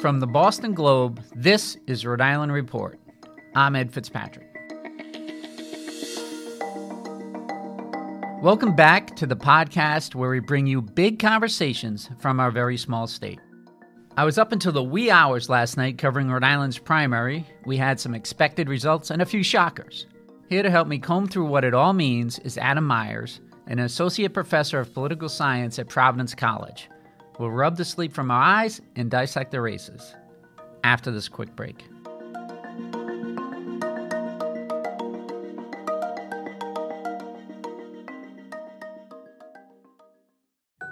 From the Boston Globe, this is Rhode Island Report. I'm Ed Fitzpatrick. Welcome back to the podcast where we bring you big conversations from our very small state. I was up until the wee hours last night covering Rhode Island's primary. We had some expected results and a few shockers. Here to help me comb through what it all means is Adam Myers, an associate professor of political science at Providence College. We'll rub the sleep from our eyes and dissect the races after this quick break.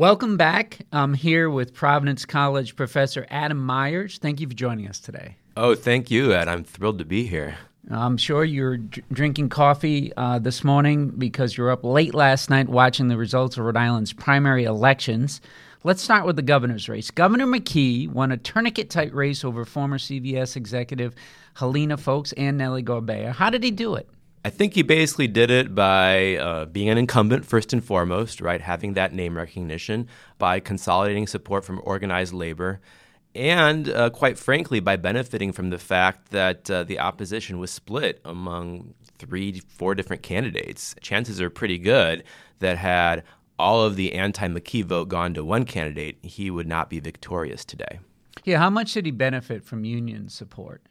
Welcome back. I'm here with Providence College professor Adam Myers. Thank you for joining us today. Oh, thank you, Ed. I'm thrilled to be here. I'm sure you're d- drinking coffee uh, this morning because you're up late last night watching the results of Rhode Island's primary elections. Let's start with the governor's race. Governor McKee won a tourniquet type race over former CVS executive Helena Foulkes and Nellie Gorbea. How did he do it? I think he basically did it by uh, being an incumbent first and foremost, right? Having that name recognition, by consolidating support from organized labor, and uh, quite frankly, by benefiting from the fact that uh, the opposition was split among three, four different candidates. Chances are pretty good that had all of the anti McKee vote gone to one candidate, he would not be victorious today. Yeah, how much did he benefit from union support?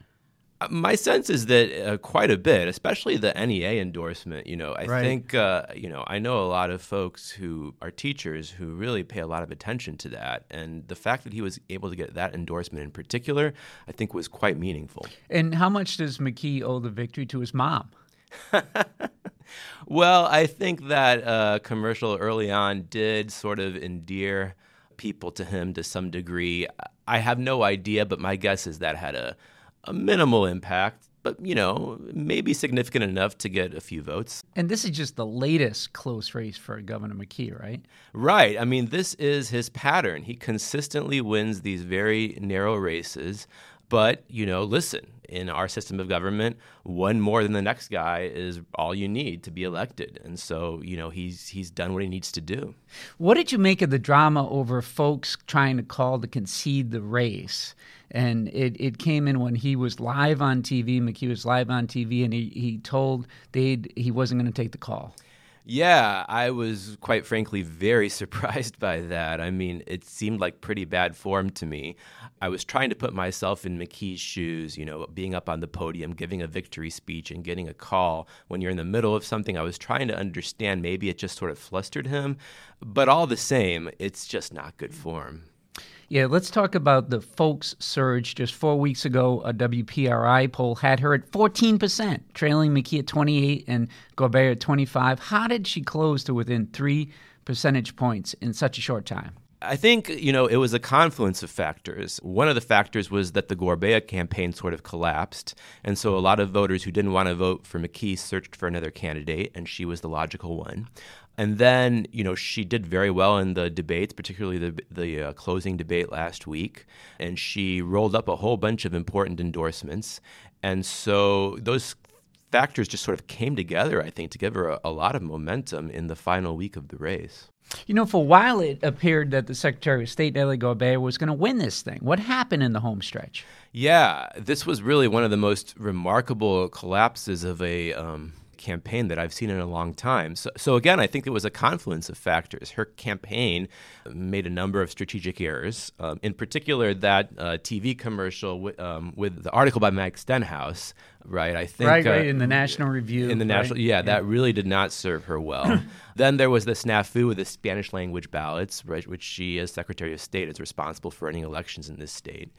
My sense is that uh, quite a bit, especially the NEA endorsement. You know, I right. think uh, you know I know a lot of folks who are teachers who really pay a lot of attention to that, and the fact that he was able to get that endorsement in particular, I think, was quite meaningful. And how much does McKee owe the victory to his mom? well, I think that uh, commercial early on did sort of endear people to him to some degree. I have no idea, but my guess is that had a a minimal impact, but you know, maybe significant enough to get a few votes. And this is just the latest close race for Governor McKee, right? Right. I mean, this is his pattern. He consistently wins these very narrow races. But, you know, listen, in our system of government, one more than the next guy is all you need to be elected. And so, you know, he's he's done what he needs to do. What did you make of the drama over Foulkes trying to call to concede the race? And it, it came in when he was live on TV. McKee was live on TV, and he, he told they he wasn't going to take the call. Yeah, I was quite frankly very surprised by that. I mean, it seemed like pretty bad form to me. I was trying to put myself in McKee's shoes, you know, being up on the podium, giving a victory speech, and getting a call when you're in the middle of something. I was trying to understand maybe it just sort of flustered him. But all the same, it's just not good form. Yeah, let's talk about the Foulkes surge. Just four weeks ago, a WPRI poll had her at 14%, trailing McKee at 28 and Gorbea at 25. How did she close to within three percentage points in such a short time? I think, you know, it was a confluence of factors. One of the factors was that the Gorbea campaign sort of collapsed. And so a lot of voters who didn't want to vote for McKee searched for another candidate, and she was the logical one. And then, you know, she did very well in the debates, particularly the the uh, closing debate last week, and she rolled up a whole bunch of important endorsements. And so those factors just sort of came together, I think, to give her a, a lot of momentum in the final week of the race. You know, for a while it appeared that the Secretary of State, Nellie Gorbea, was going to win this thing. What happened in the home stretch? Yeah, this was really one of the most remarkable collapses of a um, campaign that I've seen in a long time. So, so again, I think it was a confluence of factors. Her campaign made a number of strategic errors. Um, in particular, that uh, TV commercial w- um, with the article by Mike Stenhouse, right? I think right, right uh, in the National Review. In the right? National, yeah, yeah, that really did not serve her well. then there was the snafu with the Spanish language ballots, right, which she, as Secretary of State, is responsible for running elections in this state.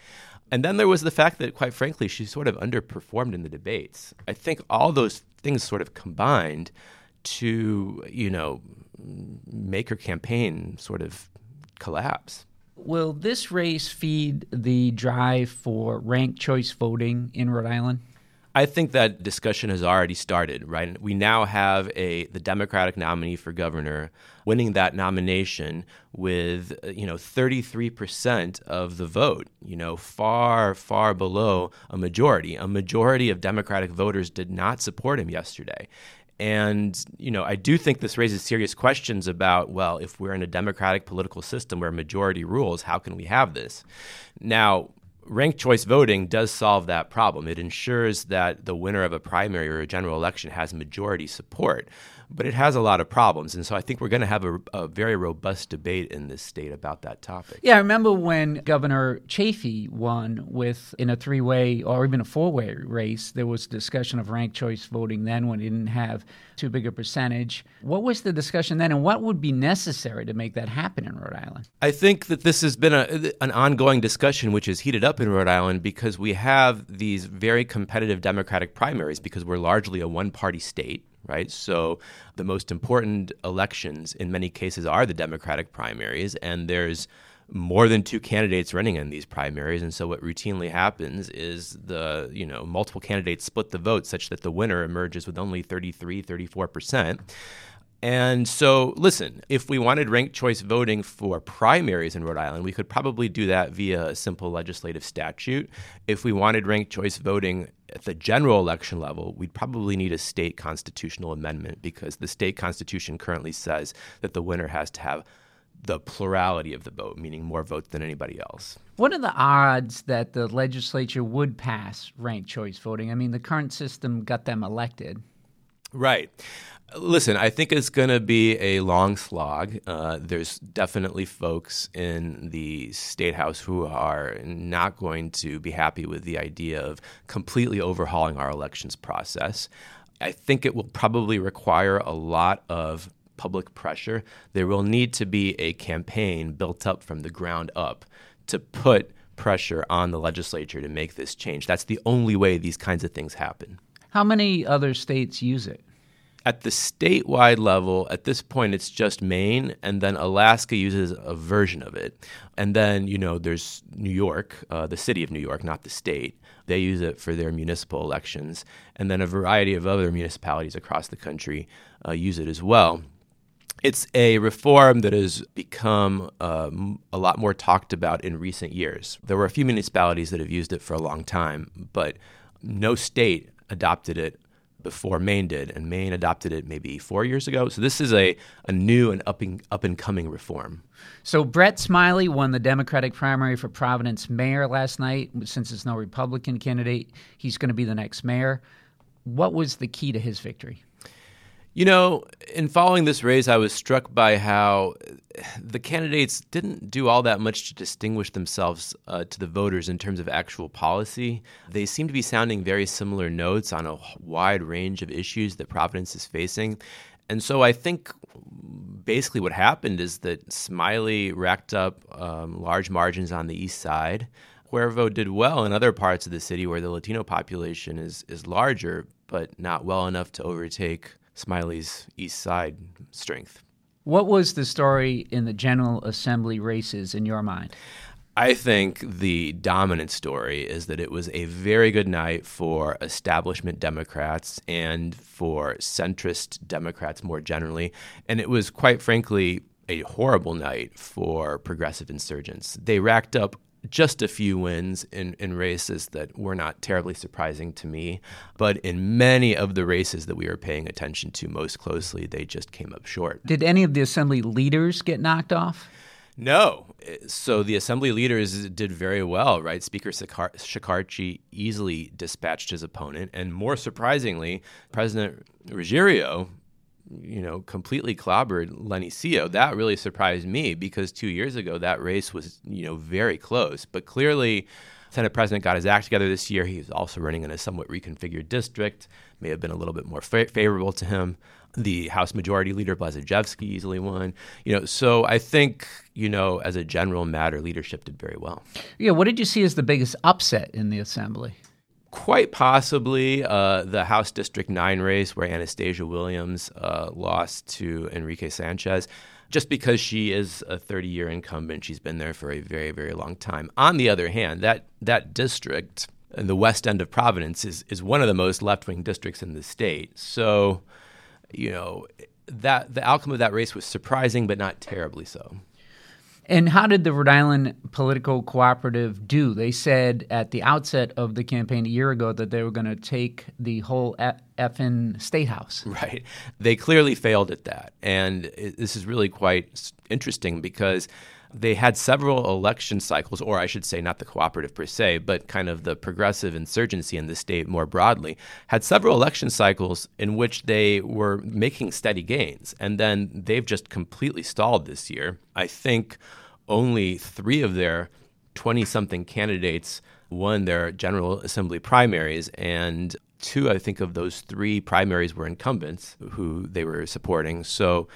And then there was the fact that, quite frankly, she sort of underperformed in the debates. I think all those things sort of combined to, you know, make her campaign sort of collapse. Will this race feed the drive for ranked choice voting in Rhode Island? I think that discussion has already started, right? We now have a the Democratic nominee for governor winning that nomination with uh, you know 33% of the vote, you know, far far below a majority. A majority of Democratic voters did not support him yesterday. And, you know, I do think this raises serious questions about, well, if we're in a democratic political system where majority rules, how can we have this? Now, ranked choice voting does solve that problem. It ensures that the winner of a primary or a general election has majority support but it has a lot of problems. And so I think we're going to have a, a, very robust debate in this state about that topic. Yeah, I remember when Governor Chafee won with in a three way or even a four way race, there was discussion of ranked choice voting then when he didn't have too big a percentage. What was the discussion then, and what would be necessary to make that happen in Rhode Island? I think that this has been a, an ongoing discussion which is heated up in Rhode Island because we have these very competitive Democratic primaries because we're largely a one party state right? So the most important elections in many cases are the Democratic primaries, and there's more than two candidates running in these primaries and so what routinely happens is the you know multiple candidates split the vote such that the winner emerges with only 33 34% and so, listen, if we wanted ranked choice voting for primaries in Rhode Island, we could probably do that via a simple legislative statute. If we wanted ranked choice voting at the general election level, we'd probably need a state constitutional amendment because the state constitution currently says that the winner has to have the plurality of the vote, meaning more votes than anybody else. What are the odds that the legislature would pass ranked choice voting? I mean, the current system got them elected. Right. Listen, I think it's going to be a long slog. Uh, there's definitely folks in the state house who are not going to be happy with the idea of completely overhauling our elections process. I think it will probably require a lot of public pressure. There will need to be a campaign built up from the ground up to put pressure on the legislature to make this change. That's the only way these kinds of things happen. How many other states use it? At the statewide level, at this point, it's just Maine, and then Alaska uses a version of it. And then, you know, there's New York, uh, the city of New York, not the state. They use it for their municipal elections. And then a variety of other municipalities across the country uh, use it as well. It's a reform that has become um, a lot more talked about in recent years. There were a few municipalities that have used it for a long time, but no state adopted it before Maine did, and Maine adopted it maybe four years ago. So this is a, a new and up and, up and coming reform. So Brett Smiley won the Democratic primary for Providence mayor last night. Since it's no Republican candidate, he's going to be the next mayor. What was the key to his victory? You know, in following this race, I was struck by how the candidates didn't do all that much to distinguish themselves uh, to the voters in terms of actual policy. They seem to be sounding very similar notes on a wide range of issues that Providence is facing. And so I think basically what happened is that Smiley racked up um, large margins on the east side. Cuervo did well in other parts of the city where the Latino population is, is larger, but not well enough to overtake Smiley's East Side strength. What was the story in the General Assembly races in your mind? I think the dominant story is that it was a very good night for establishment Democrats and for centrist Democrats more generally. And it was, quite frankly, a horrible night for progressive insurgents. They racked up just a few wins in, in races that were not terribly surprising to me. But in many of the races that we were paying attention to most closely, they just came up short. Did any of the assembly leaders get knocked off? No. So the assembly leaders did very well, right? Speaker Shekarchi easily dispatched his opponent. And more surprisingly, President Ruggerio you know, completely clobbered Lenny Cioe. That really surprised me because two years ago that race was, you know, very close. But clearly, Senate President got his act together this year. He was also running in a somewhat reconfigured district, may have been a little bit more fa- favorable to him. The House Majority Leader Blazejewski easily won. You know, so I think you know, as a general matter, leadership did very well. Yeah, what did you see as the biggest upset in the assembly? Quite possibly uh, the House District 9 race where Anastasia Williams uh, lost to Enrique Sanchez, just because she is a 30 year incumbent. She's been there for a very, very long time. On the other hand, that, that district in the west end of Providence is, is one of the most left wing districts in the state. So, you know, that the outcome of that race was surprising, but not terribly so. And how did the Rhode Island Political Cooperative do? They said at the outset of the campaign a year ago that they were going to take the whole effing state house. Right. They clearly failed at that. And it, this is really quite interesting because they had several election cycles, or I should say, not the cooperative per se, but kind of the progressive insurgency in the state more broadly, had several election cycles in which they were making steady gains. And then they've just completely stalled this year. I think only three of their 20 something candidates won their General Assembly primaries, and two, I think, of those three primaries were incumbents who they were supporting. So,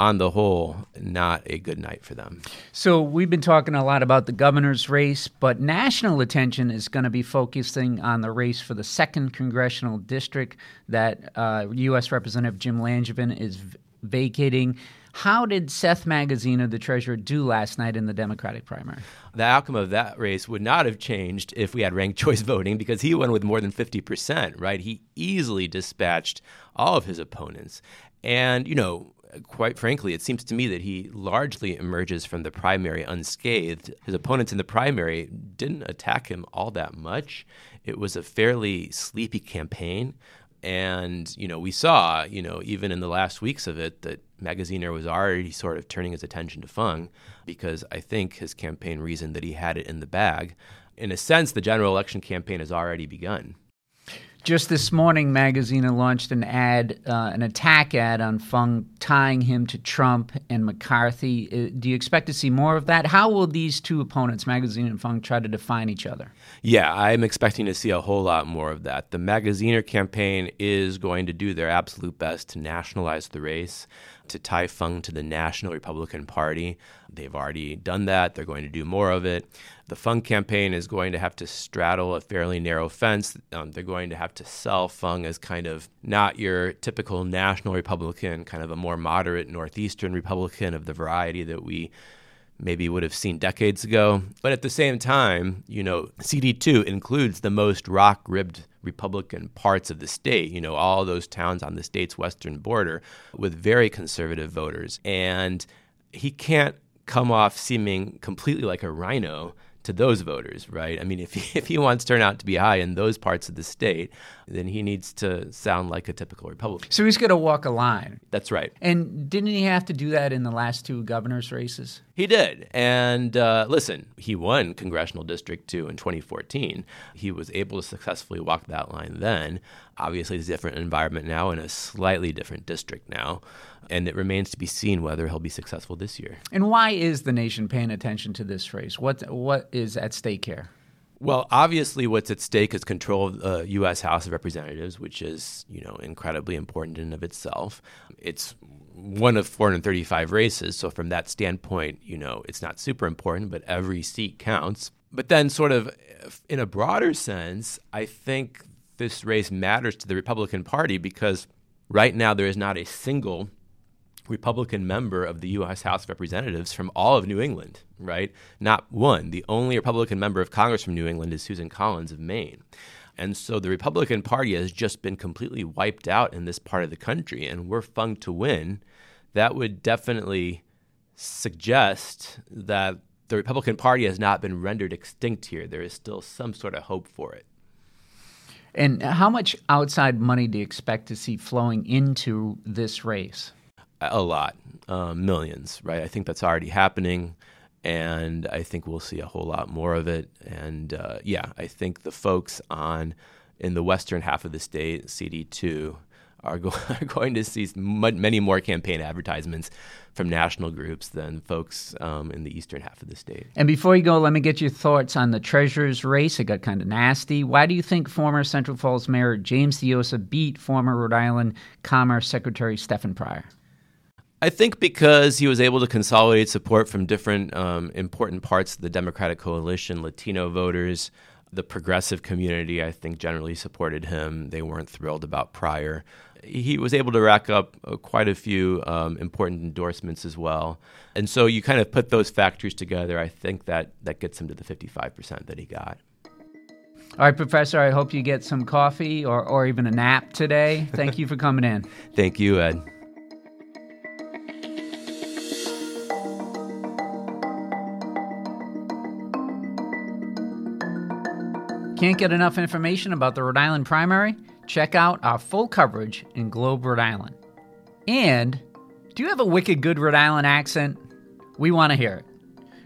on the whole, not a good night for them. So, we've been talking a lot about the governor's race, but national attention is going to be focusing on the race for the second congressional district that uh, U.S. Representative Jim Langevin is v- vacating. How did Seth Magaziner, the treasurer, do last night in the Democratic primary? The outcome of that race would not have changed if we had ranked choice voting because he won with more than 50%, right? He easily dispatched all of his opponents. And, you know, quite frankly, it seems to me that he largely emerges from the primary unscathed. His opponents in the primary didn't attack him all that much. It was a fairly sleepy campaign. And, you know, we saw, you know, even in the last weeks of it, that Magaziner was already sort of turning his attention to Fung because I think his campaign reasoned that he had it in the bag. In a sense, the general election campaign has already begun. Just this morning, Magaziner launched an ad, uh, an attack ad on Fung, tying him to Trump and McCarthy. Uh, do you expect to see more of that? How will these two opponents, Magaziner and Fung, try to define each other? Yeah, I'm expecting to see a whole lot more of that. The Magaziner campaign is going to do their absolute best to nationalize the race to tie Fung to the National Republican Party. They've already done that. They're going to do more of it. The Fung campaign is going to have to straddle a fairly narrow fence. Um, they're going to have to sell Fung as kind of not your typical national Republican, kind of a more moderate Northeastern Republican of the variety that we maybe would have seen decades ago. But at the same time, you know, CD2 includes the most rock ribbed Republican parts of the state, you know, all those towns on the state's western border with very conservative voters. And he can't come off seeming completely like a RINO to those voters, right? I mean, if he, if he wants turnout to be high in those parts of the state, then he needs to sound like a typical Republican. So he's going to walk a line. That's right. And didn't he have to do that in the last two governor's races? He did. And uh, listen, he won Congressional District 2 in 2014. He was able to successfully walk that line then. Obviously, it's a different environment now in a slightly different district now and it remains to be seen whether he'll be successful this year. And why is the nation paying attention to this race? What what is at stake here? Well, obviously, what's at stake is control of the U.S. House of Representatives, which is you know incredibly important in and of itself. It's one of 435 races, so from that standpoint, you know it's not super important, but every seat counts. But then, sort of in a broader sense, I think this race matters to the Republican Party because right now there is not a single Republican member of the U.S. House of Representatives from all of New England, right? Not one. The only Republican member of Congress from New England is Susan Collins of Maine. And so the Republican Party has just been completely wiped out in this part of the country, and we're Fung to win. That would definitely suggest that the Republican Party has not been rendered extinct here. There is still some sort of hope for it. And how much outside money do you expect to see flowing into this race? A lot, um, millions, right? I think that's already happening, and I think we'll see a whole lot more of it. And uh, yeah, I think the folks on in the western half of the state, CD2, are, go- are going to see many more campaign advertisements from national groups than folks um, in the eastern half of the state. And before you go, let me get your thoughts on the treasurer's race. It got kind of nasty. Why do you think former Central Falls Mayor James Diossa beat former Rhode Island Commerce Secretary Stefan Pryor? I think because he was able to consolidate support from different um, important parts of the Democratic coalition, Latino voters, the progressive community, I think, generally supported him. They weren't thrilled about Pryor he was able to rack up uh, quite a few um, important endorsements as well. And so you kind of put those factors together. I think that that gets him to the 55% that he got. All right, Professor, I hope you get some coffee or, or even a nap today. Thank you for coming in. Thank you, Ed. Can't get enough information about the Rhode Island primary? Check out our full coverage in Globe, Rhode Island. And do you have a wicked good Rhode Island accent? We want to hear it.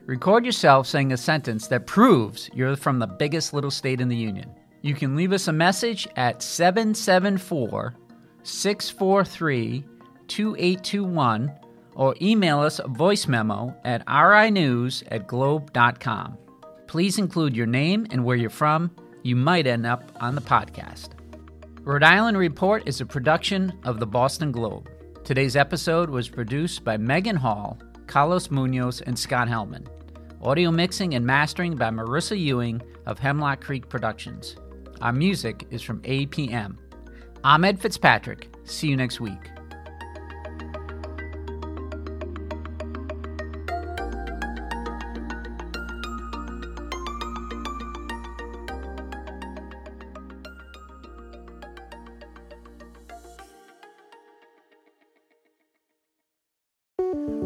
Record yourself saying a sentence that proves you're from the biggest little state in the Union. You can leave us a message at 774 643 2821 or email us a voice memo at rinews at globe.com. Please include your name and where you're from. You might end up on the podcast. Rhode Island Report is a production of the Boston Globe. Today's episode was produced by Megan Hall, Carlos Munoz, and Scott Hellman. Audio mixing and mastering by Marissa Ewing of Hemlock Creek Productions. Our music is from APM. I'm Ed Fitzpatrick. See you next week.